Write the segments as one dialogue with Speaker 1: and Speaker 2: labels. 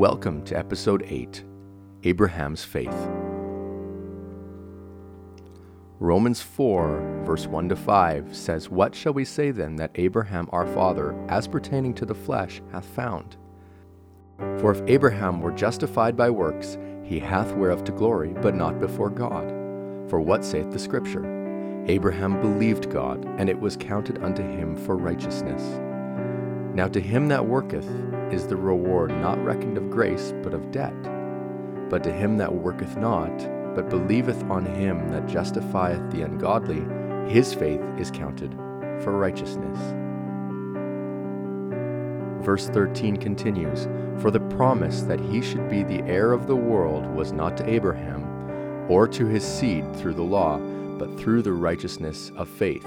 Speaker 1: Welcome to episode 8 Abraham's Faith. Romans 4, verse 1 to 5 says, What shall we say then that Abraham our father, as pertaining to the flesh, hath found? For if Abraham were justified by works, he hath whereof to glory, but not before God. For what saith the Scripture? Abraham believed God, and it was counted unto him for righteousness. Now to him that worketh is the reward not reckoned of grace, but of debt. But to him that worketh not, but believeth on him that justifieth the ungodly, his faith is counted for righteousness. Verse 13 continues For the promise that he should be the heir of the world was not to Abraham, or to his seed through the law, but through the righteousness of faith.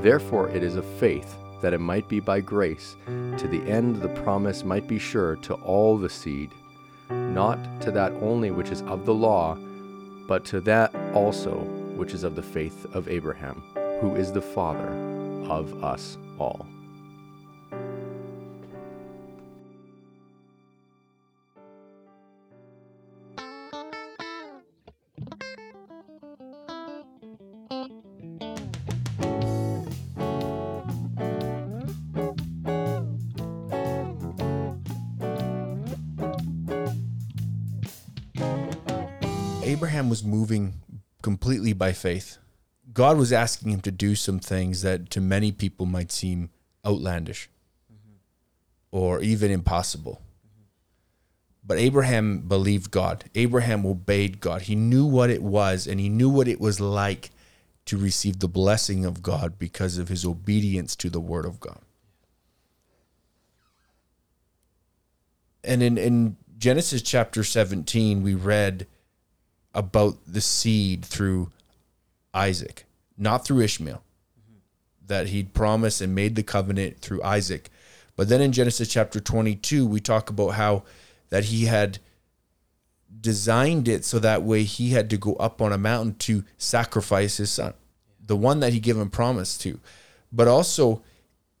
Speaker 1: Therefore it is of faith that it might be by grace, to the end the promise might be sure to all the seed, not to that only which is of the law, but to that also which is of the faith of Abraham, who is the father of us all.
Speaker 2: Abraham was moving completely by faith. God was asking him to do some things that to many people might seem outlandish mm-hmm. or even impossible. But Abraham believed God. Abraham obeyed God. He knew what it was and he knew what it was like to receive the blessing of God because of his obedience to the word of God. And in, in Genesis chapter 17, we read about the seed through Isaac, not through Ishmael, that he'd promised and made the covenant through Isaac. But then in Genesis chapter 22, we talk about how that he had designed it so that way he had to go up on a mountain to sacrifice his son, the one that he given promise to. But also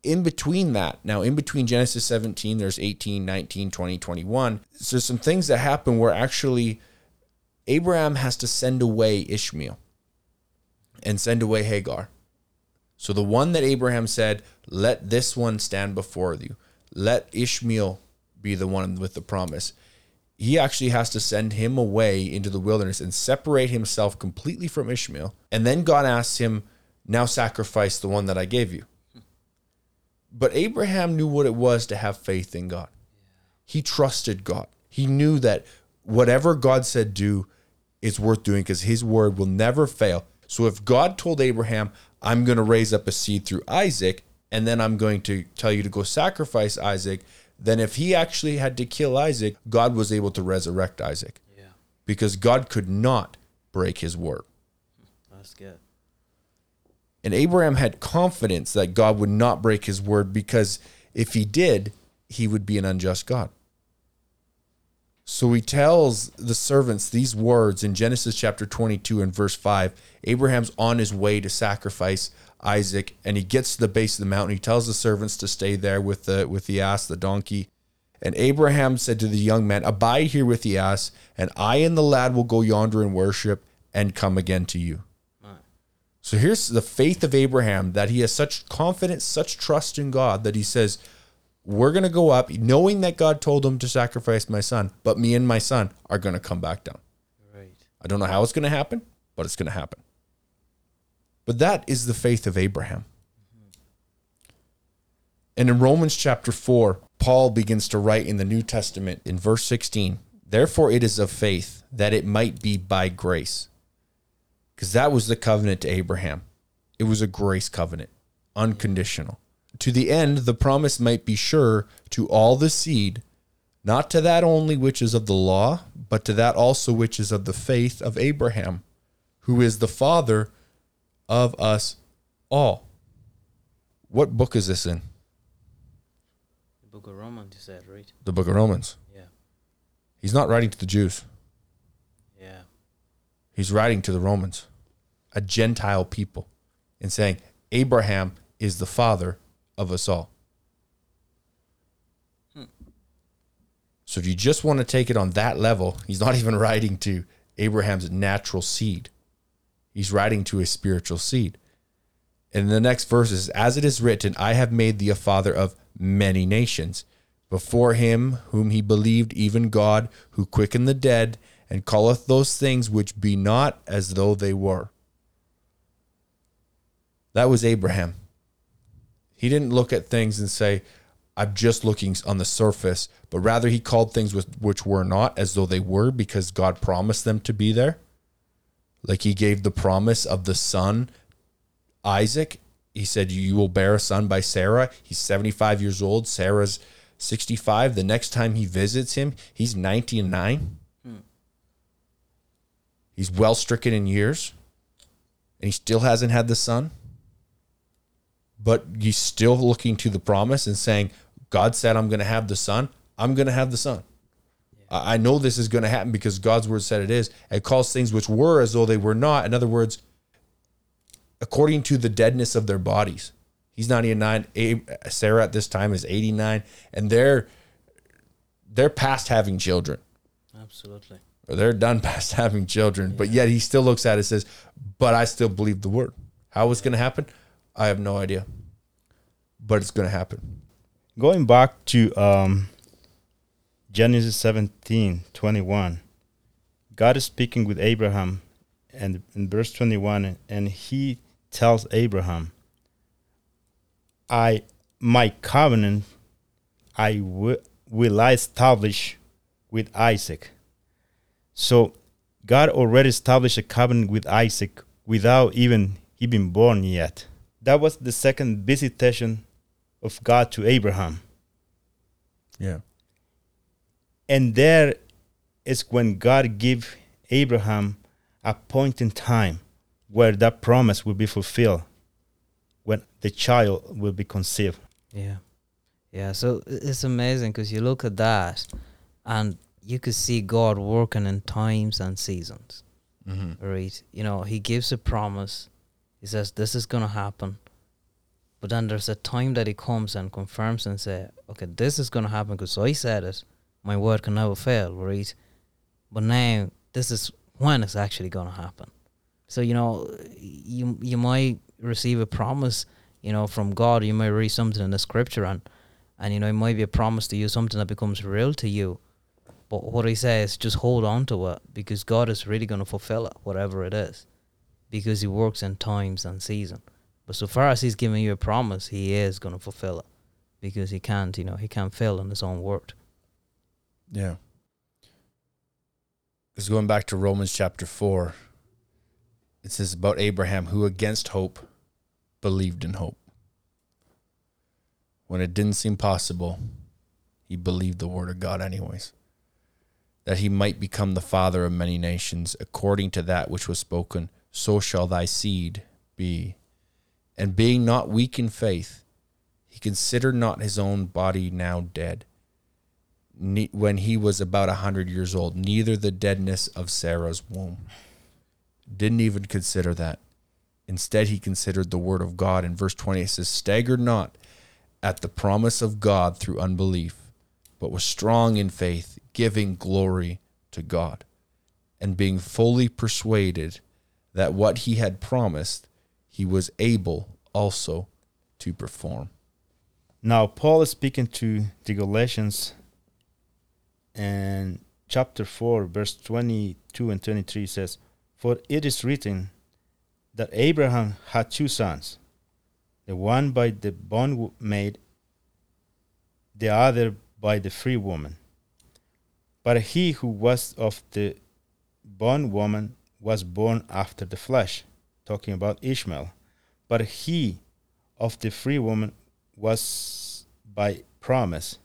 Speaker 2: in between that, now in between Genesis 17, there's 18, 19, 20, 21. So some things that happen where actually Abraham has to send away Ishmael and send away Hagar. So the one that Abraham said, let this one stand before you. Let Ishmael be the one with the promise. He actually has to send him away into the wilderness and separate himself completely from Ishmael. And then God asks him, now sacrifice the one that I gave you. But Abraham knew what it was to have faith in God. He trusted God. He knew that whatever God said do is worth doing because his word will never fail. So if God told Abraham, I'm going to raise up a seed through Isaac, and then I'm going to tell you to go sacrifice Isaac, then if he actually had to kill Isaac, God was able to resurrect Isaac.
Speaker 3: Yeah,
Speaker 2: Because God could not break his word.
Speaker 3: that's good.
Speaker 2: And Abraham had confidence that God would not break his word because if he did, he would be an unjust God. So he tells the servants these words in Genesis chapter 22 and verse 5. Abraham's on his way to sacrifice Isaac and he gets to the base of the mountain. He tells the servants to stay there with the with the ass, the donkey. And Abraham said to the young man, Abide here with the ass, and I and the lad will go yonder and worship and come again to you. So here's the faith of Abraham that he has such confidence, such trust in God that he says, We're going to go up, knowing that God told him to sacrifice my son, but me and my son are going to come back down.
Speaker 3: Right.
Speaker 2: I don't know how it's going to happen, but it's going to happen. But that is the faith of Abraham. Mm-hmm. And in Romans chapter 4, Paul begins to write in the New Testament in verse 16, Therefore it is of faith that it might be by grace. Because that was the covenant to Abraham. It was a grace covenant, unconditional. To the end, the promise might be sure to all the seed, not to that only which is of the law, but to that also which is of the faith of Abraham, who is the father of us all. What book is this in?
Speaker 3: The book of Romans, you said, right?
Speaker 2: The book of Romans.
Speaker 3: Yeah.
Speaker 2: He's not writing to the Jews.
Speaker 3: Yeah.
Speaker 2: He's writing to the Romans, a Gentile people, and saying, Abraham is the father of us all. Hmm. So if you just want to take it on that level, he's not even writing to Abraham's natural seed. He's writing to a spiritual seed. And the next verse is As it is written, I have made thee a father of many nations. Before him whom he believed, even God, who quickened the dead, and calleth those things which be not as though they were. That was Abraham. He didn't look at things and say, I'm just looking on the surface, but rather he called things with, which were not as though they were because God promised them to be there. Like he gave the promise of the son, Isaac. He said, You will bear a son by Sarah. He's 75 years old. Sarah's 65. The next time he visits him, he's 90 and 9. Hmm. He's well stricken in years, and he still hasn't had the son. But he's still looking to the promise and saying, God said, I'm going to have the son. I'm going to have the son. I I know this is going to happen because God's word said it is. It calls things which were as though they were not. In other words, according to the deadness of their bodies. He's 99. Abe- Sarah at this time is 89, and they're they're past having children
Speaker 3: Absolutely.
Speaker 2: or they're done past having children. But yet he still looks at it and says, But I still believe the word. How it's going to happen? I have no idea. But it's to happen.
Speaker 4: Going back to um, Genesis 17 21, God is speaking with Abraham, and in verse 21, and he tells Abraham, I my covenant I will I establish with Isaac. So God already established a covenant with Isaac without even he been born yet. That was the second visitation of God to Abraham.
Speaker 2: Yeah.
Speaker 4: And there is when God gave Abraham a point in time where that promise will be fulfilled, when the child will be conceived.
Speaker 3: Yeah. Yeah. So it's amazing because you look at that and you could see God working in times and seasons.
Speaker 2: Mm-hmm.
Speaker 3: Right? You know, He gives a promise. He says, This is going to happen. But then there's a time that He comes and confirms and say, Okay, this is going to happen because I said it. My word can never fail. Right? But now, this is when it's actually going to happen. So, you know, you, you might receive a promise you know, from God, you might read something in the scripture and, and you know, it might be a promise to you, something that becomes real to you. But what he says, just hold on to it because God is really going to fulfill it, whatever it is, because He works in times and season. But so far as He's giving you a promise, He is going to fulfill it because He can't, you know, He can't fail in His own word.
Speaker 2: Yeah. Because going back to Romans chapter 4, it says about Abraham who against hope believed in hope. When it didn't seem possible, he believed the word of God, anyways. That he might become the father of many nations, according to that which was spoken, so shall thy seed be. And being not weak in faith, he considered not his own body now dead when he was about a hundred years old, neither the deadness of Sarah's womb. Didn't even consider that. Instead, he considered the word of God. In verse 20, it says, Staggered not at the promise of God through unbelief, but was strong in faith, giving glory to God, and being fully persuaded that what he had promised, he was able also to perform.
Speaker 4: Now, Paul is speaking to the Galatians and chapter 4, verse 22 and 23 says, For it is written that Abraham had two sons, the one by the bondmaid, the other by the free woman. But he who was of the bondwoman was born after the flesh, talking about Ishmael. But he of the free woman was by promise,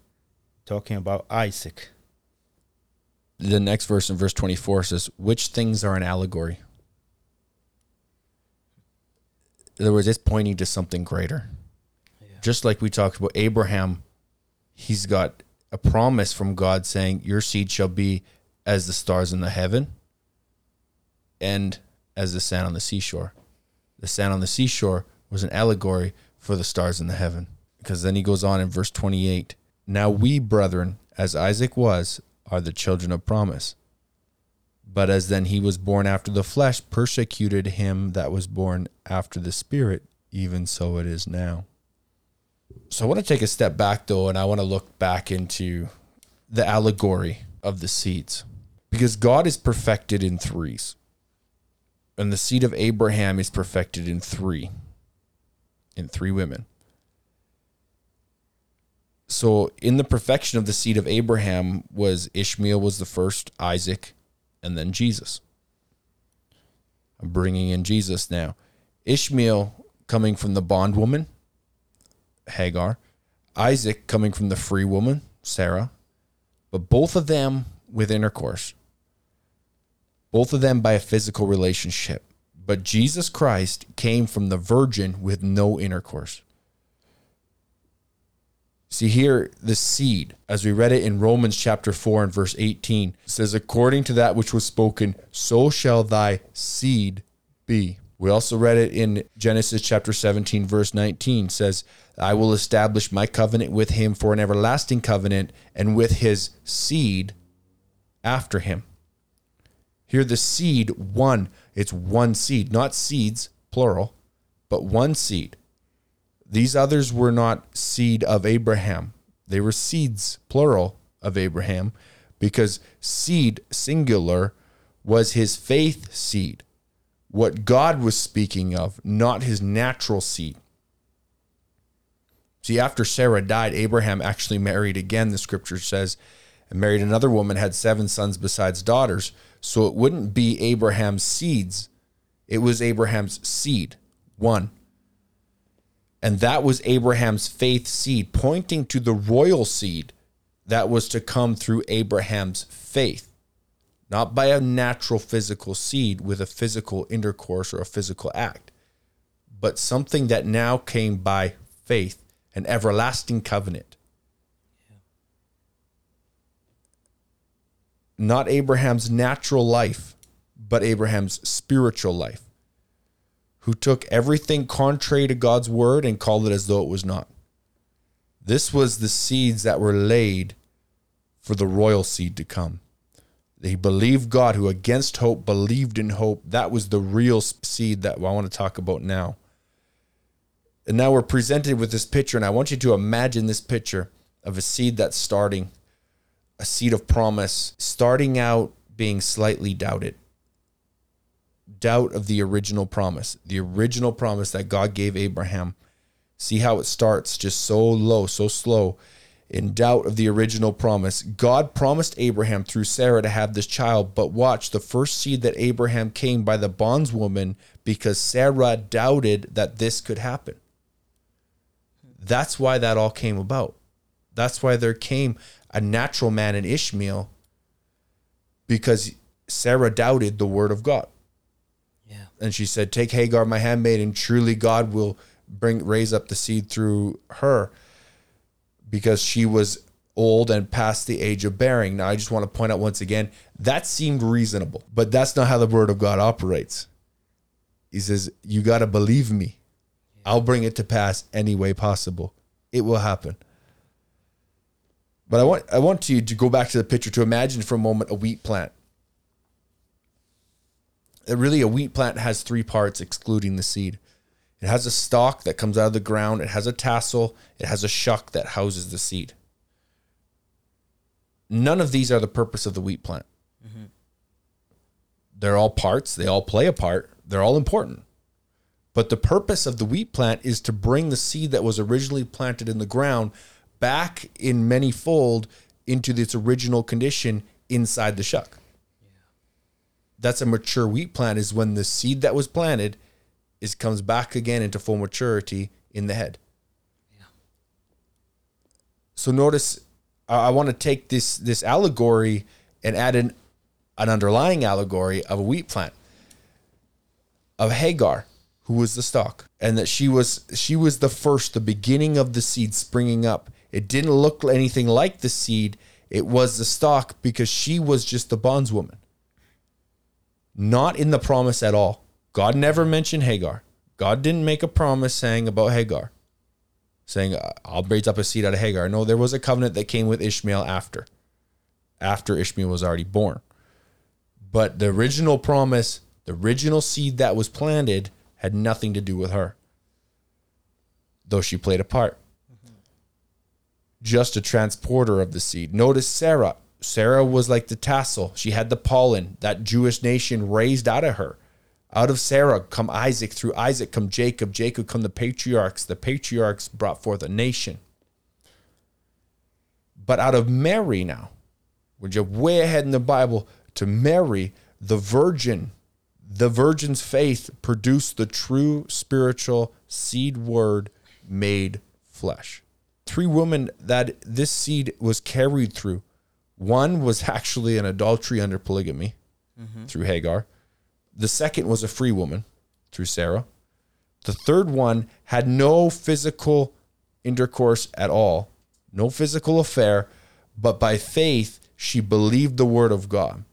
Speaker 4: talking about Isaac.
Speaker 2: the next verse in verse 24 says, Which things are an allegory? In other words, it's pointing to something greater. Just like we talked about Abraham, he's got a promise from God saying, Your seed shall be as the stars in the heaven and as the sand on the seashore. The sand on the seashore was an allegory for the stars in the heaven. Because then he goes on in verse 28 Now we, brethren, as Isaac was, are the children of promise. But as then he was born after the flesh, persecuted him that was born after the spirit, even so it is now. So I want to take a step back though, and I want to look back into the allegory of the seeds. Because God is perfected in threes. And the seed of Abraham is perfected in three. In three women. So in the perfection of the seed of Abraham was Ishmael was the first, Isaac, and then Jesus. I'm bringing in Jesus now. Ishmael coming from the bondwoman, Hagar. Isaac coming from the free woman, Sarah. But both of them with intercourse. Both of them by a physical relationship. But Jesus Christ came from the virgin with no intercourse. See here, the seed, as we read it in Romans chapter 4 and verse 18, says, According to that which was spoken, so shall thy seed be. We also read it in Genesis chapter 17, verse 19, says, I will establish my covenant with him for an everlasting covenant and with his seed after him. Here, the seed, one, it's one seed, not seeds, plural, but one seed. These others were not seed of Abraham. They were seeds, plural, of Abraham, because seed, singular, was his faith seed. What God was speaking of, not his natural seed. See, after Sarah died, Abraham actually married again, the scripture says, and married another woman, had seven sons besides daughters. So it wouldn't be Abraham's seeds, it was Abraham's seed, one. And that was Abraham's faith seed, pointing to the royal seed that was to come through Abraham's faith, not by a natural physical seed with a physical intercourse or a physical act, but something that now came by faith, an everlasting covenant. Not Abraham's natural life, but Abraham's spiritual life who took everything contrary to God's word and called it as though it was not. This was the seeds that were laid for the royal seed to come. He believed God, who against hope believed in hope. That was the real seed that I want to talk about now. And now we're presented with this picture, and I want you to imagine this picture of a seed that's starting, a seed of promise, starting out being slightly doubted doubt of the original promise, the original promise that God gave Abraham. See how it starts just so low, so slow, in doubt of the original promise. God promised Abraham through Sarah to have this child, but watch the first seed that Abraham came by the bondswoman because Sarah doubted that this could happen. That's why that all came about. That's why there came a natural man in Ishmael because Sarah doubted the word of God Yeah. and she said, "Take Hagar, my handmaid, and truly God will bring raise up the seed through her, because she was old and past the age of bearing." Now, I just want to point out once again that seemed reasonable, but that's not how the Word of God operates. He says, "You got to believe me. I'll bring it to pass any way possible. It will happen." But I want I want you to go back to the picture to imagine for a moment a wheat plant really a wheat plant has three parts excluding the seed. It has a stalk that comes out of the ground, it has a tassel, it has a shuck that houses the seed. None of these are the purpose of the wheat plant. Mm-hmm. They're all parts, they all play a part, they're all important. But the purpose of the wheat plant is to bring the seed that was originally planted in the ground back in many fold into its original condition inside the shuck that's a mature wheat plant is when the seed that was planted is comes back again into full maturity in the head. Yeah. So notice I, I want to take this this allegory and add an an underlying allegory of a wheat plant of Hagar who was the stalk and that she was she was the first the beginning of the seed springing up it didn't look anything like the seed it was the stock because she was just the bondswoman not in the promise at all. God never mentioned Hagar. God didn't make a promise saying about Hagar. saying, I'll raise up a seed out of Hagar. No, there was a covenant that came with Ishmael after, after Ishmael was already born. But the original promise, the original seed that was planted, had nothing to do with her, though she played a part. Just a transporter of the seed. Notice Sarah. Sarah was like the tassel. She had the pollen that Jewish nation raised out of her. Out of Sarah come Isaac, through Isaac come Jacob, Jacob come the patriarchs, the patriarchs brought forth a nation. But out of Mary now, we jump way ahead in the Bible to Mary, the virgin, the virgin's faith produced the true spiritual seed word made flesh. Three women that this seed was carried through. One was actually an adultery under polygamy mm-hmm. through Hagar. The second was a free woman through Sarah. The third one had no physical intercourse at all, no physical affair, but by faith she believed the word of God.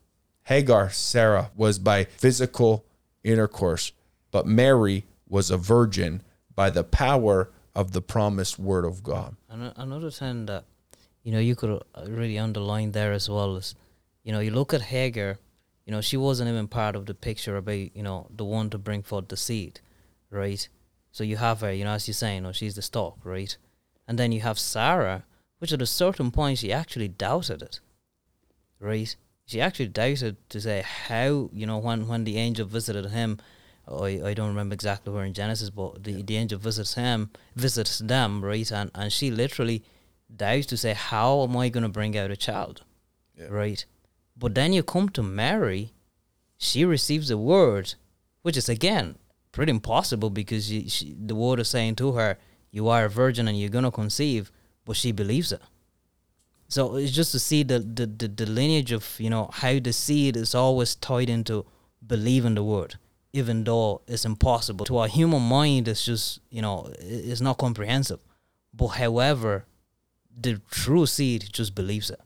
Speaker 2: Hagar, Sarah, was by physical intercourse, but Mary was a virgin by the power of the promised word of God.
Speaker 3: And another thing that you know you could uh, really underline there as well is, you know, you look at Hagar, you know, she wasn't even part of the picture about you know the one to bring forth the seed, right? So you have her, you know, as you're saying, know, she's the stalk, right? And then you have Sarah, which at a certain point she actually doubted it, right? She actually doubted to say how, you know, when when the angel visited him, I, I don't remember exactly where in Genesis, but the, the angel visits him, visits them, right? And and she literally doubts to say, how am I going to bring out a child, right? But then you come to Mary, she receives a word, which is again pretty impossible because she, she, the word is saying to her, "You are a virgin and you're gonna conceive," but she believes it. So it's just to see the, the, the, the lineage of you know how the seed is always tied into believing the word, even though it's impossible to our human mind. It's just you know it's not comprehensive. But however, the true seed just believes it.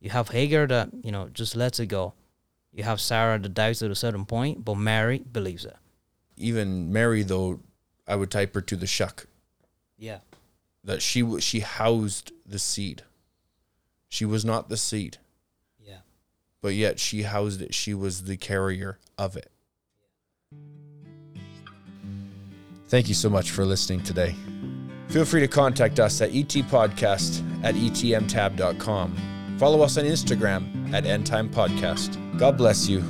Speaker 3: You have Hagar that you know just lets it go. You have Sarah that doubts at a certain point, but Mary believes it.
Speaker 2: Even Mary, though, I would type her to the shuck
Speaker 3: Yeah.
Speaker 2: that she she housed the seed. She was not the seed,
Speaker 3: Yeah.
Speaker 2: but yet she housed it. She was the carrier of it. Thank you so much for listening today. Feel free to contact us at etpodcast at etmtab.com. Follow us on Instagram at endtimepodcast. God bless you.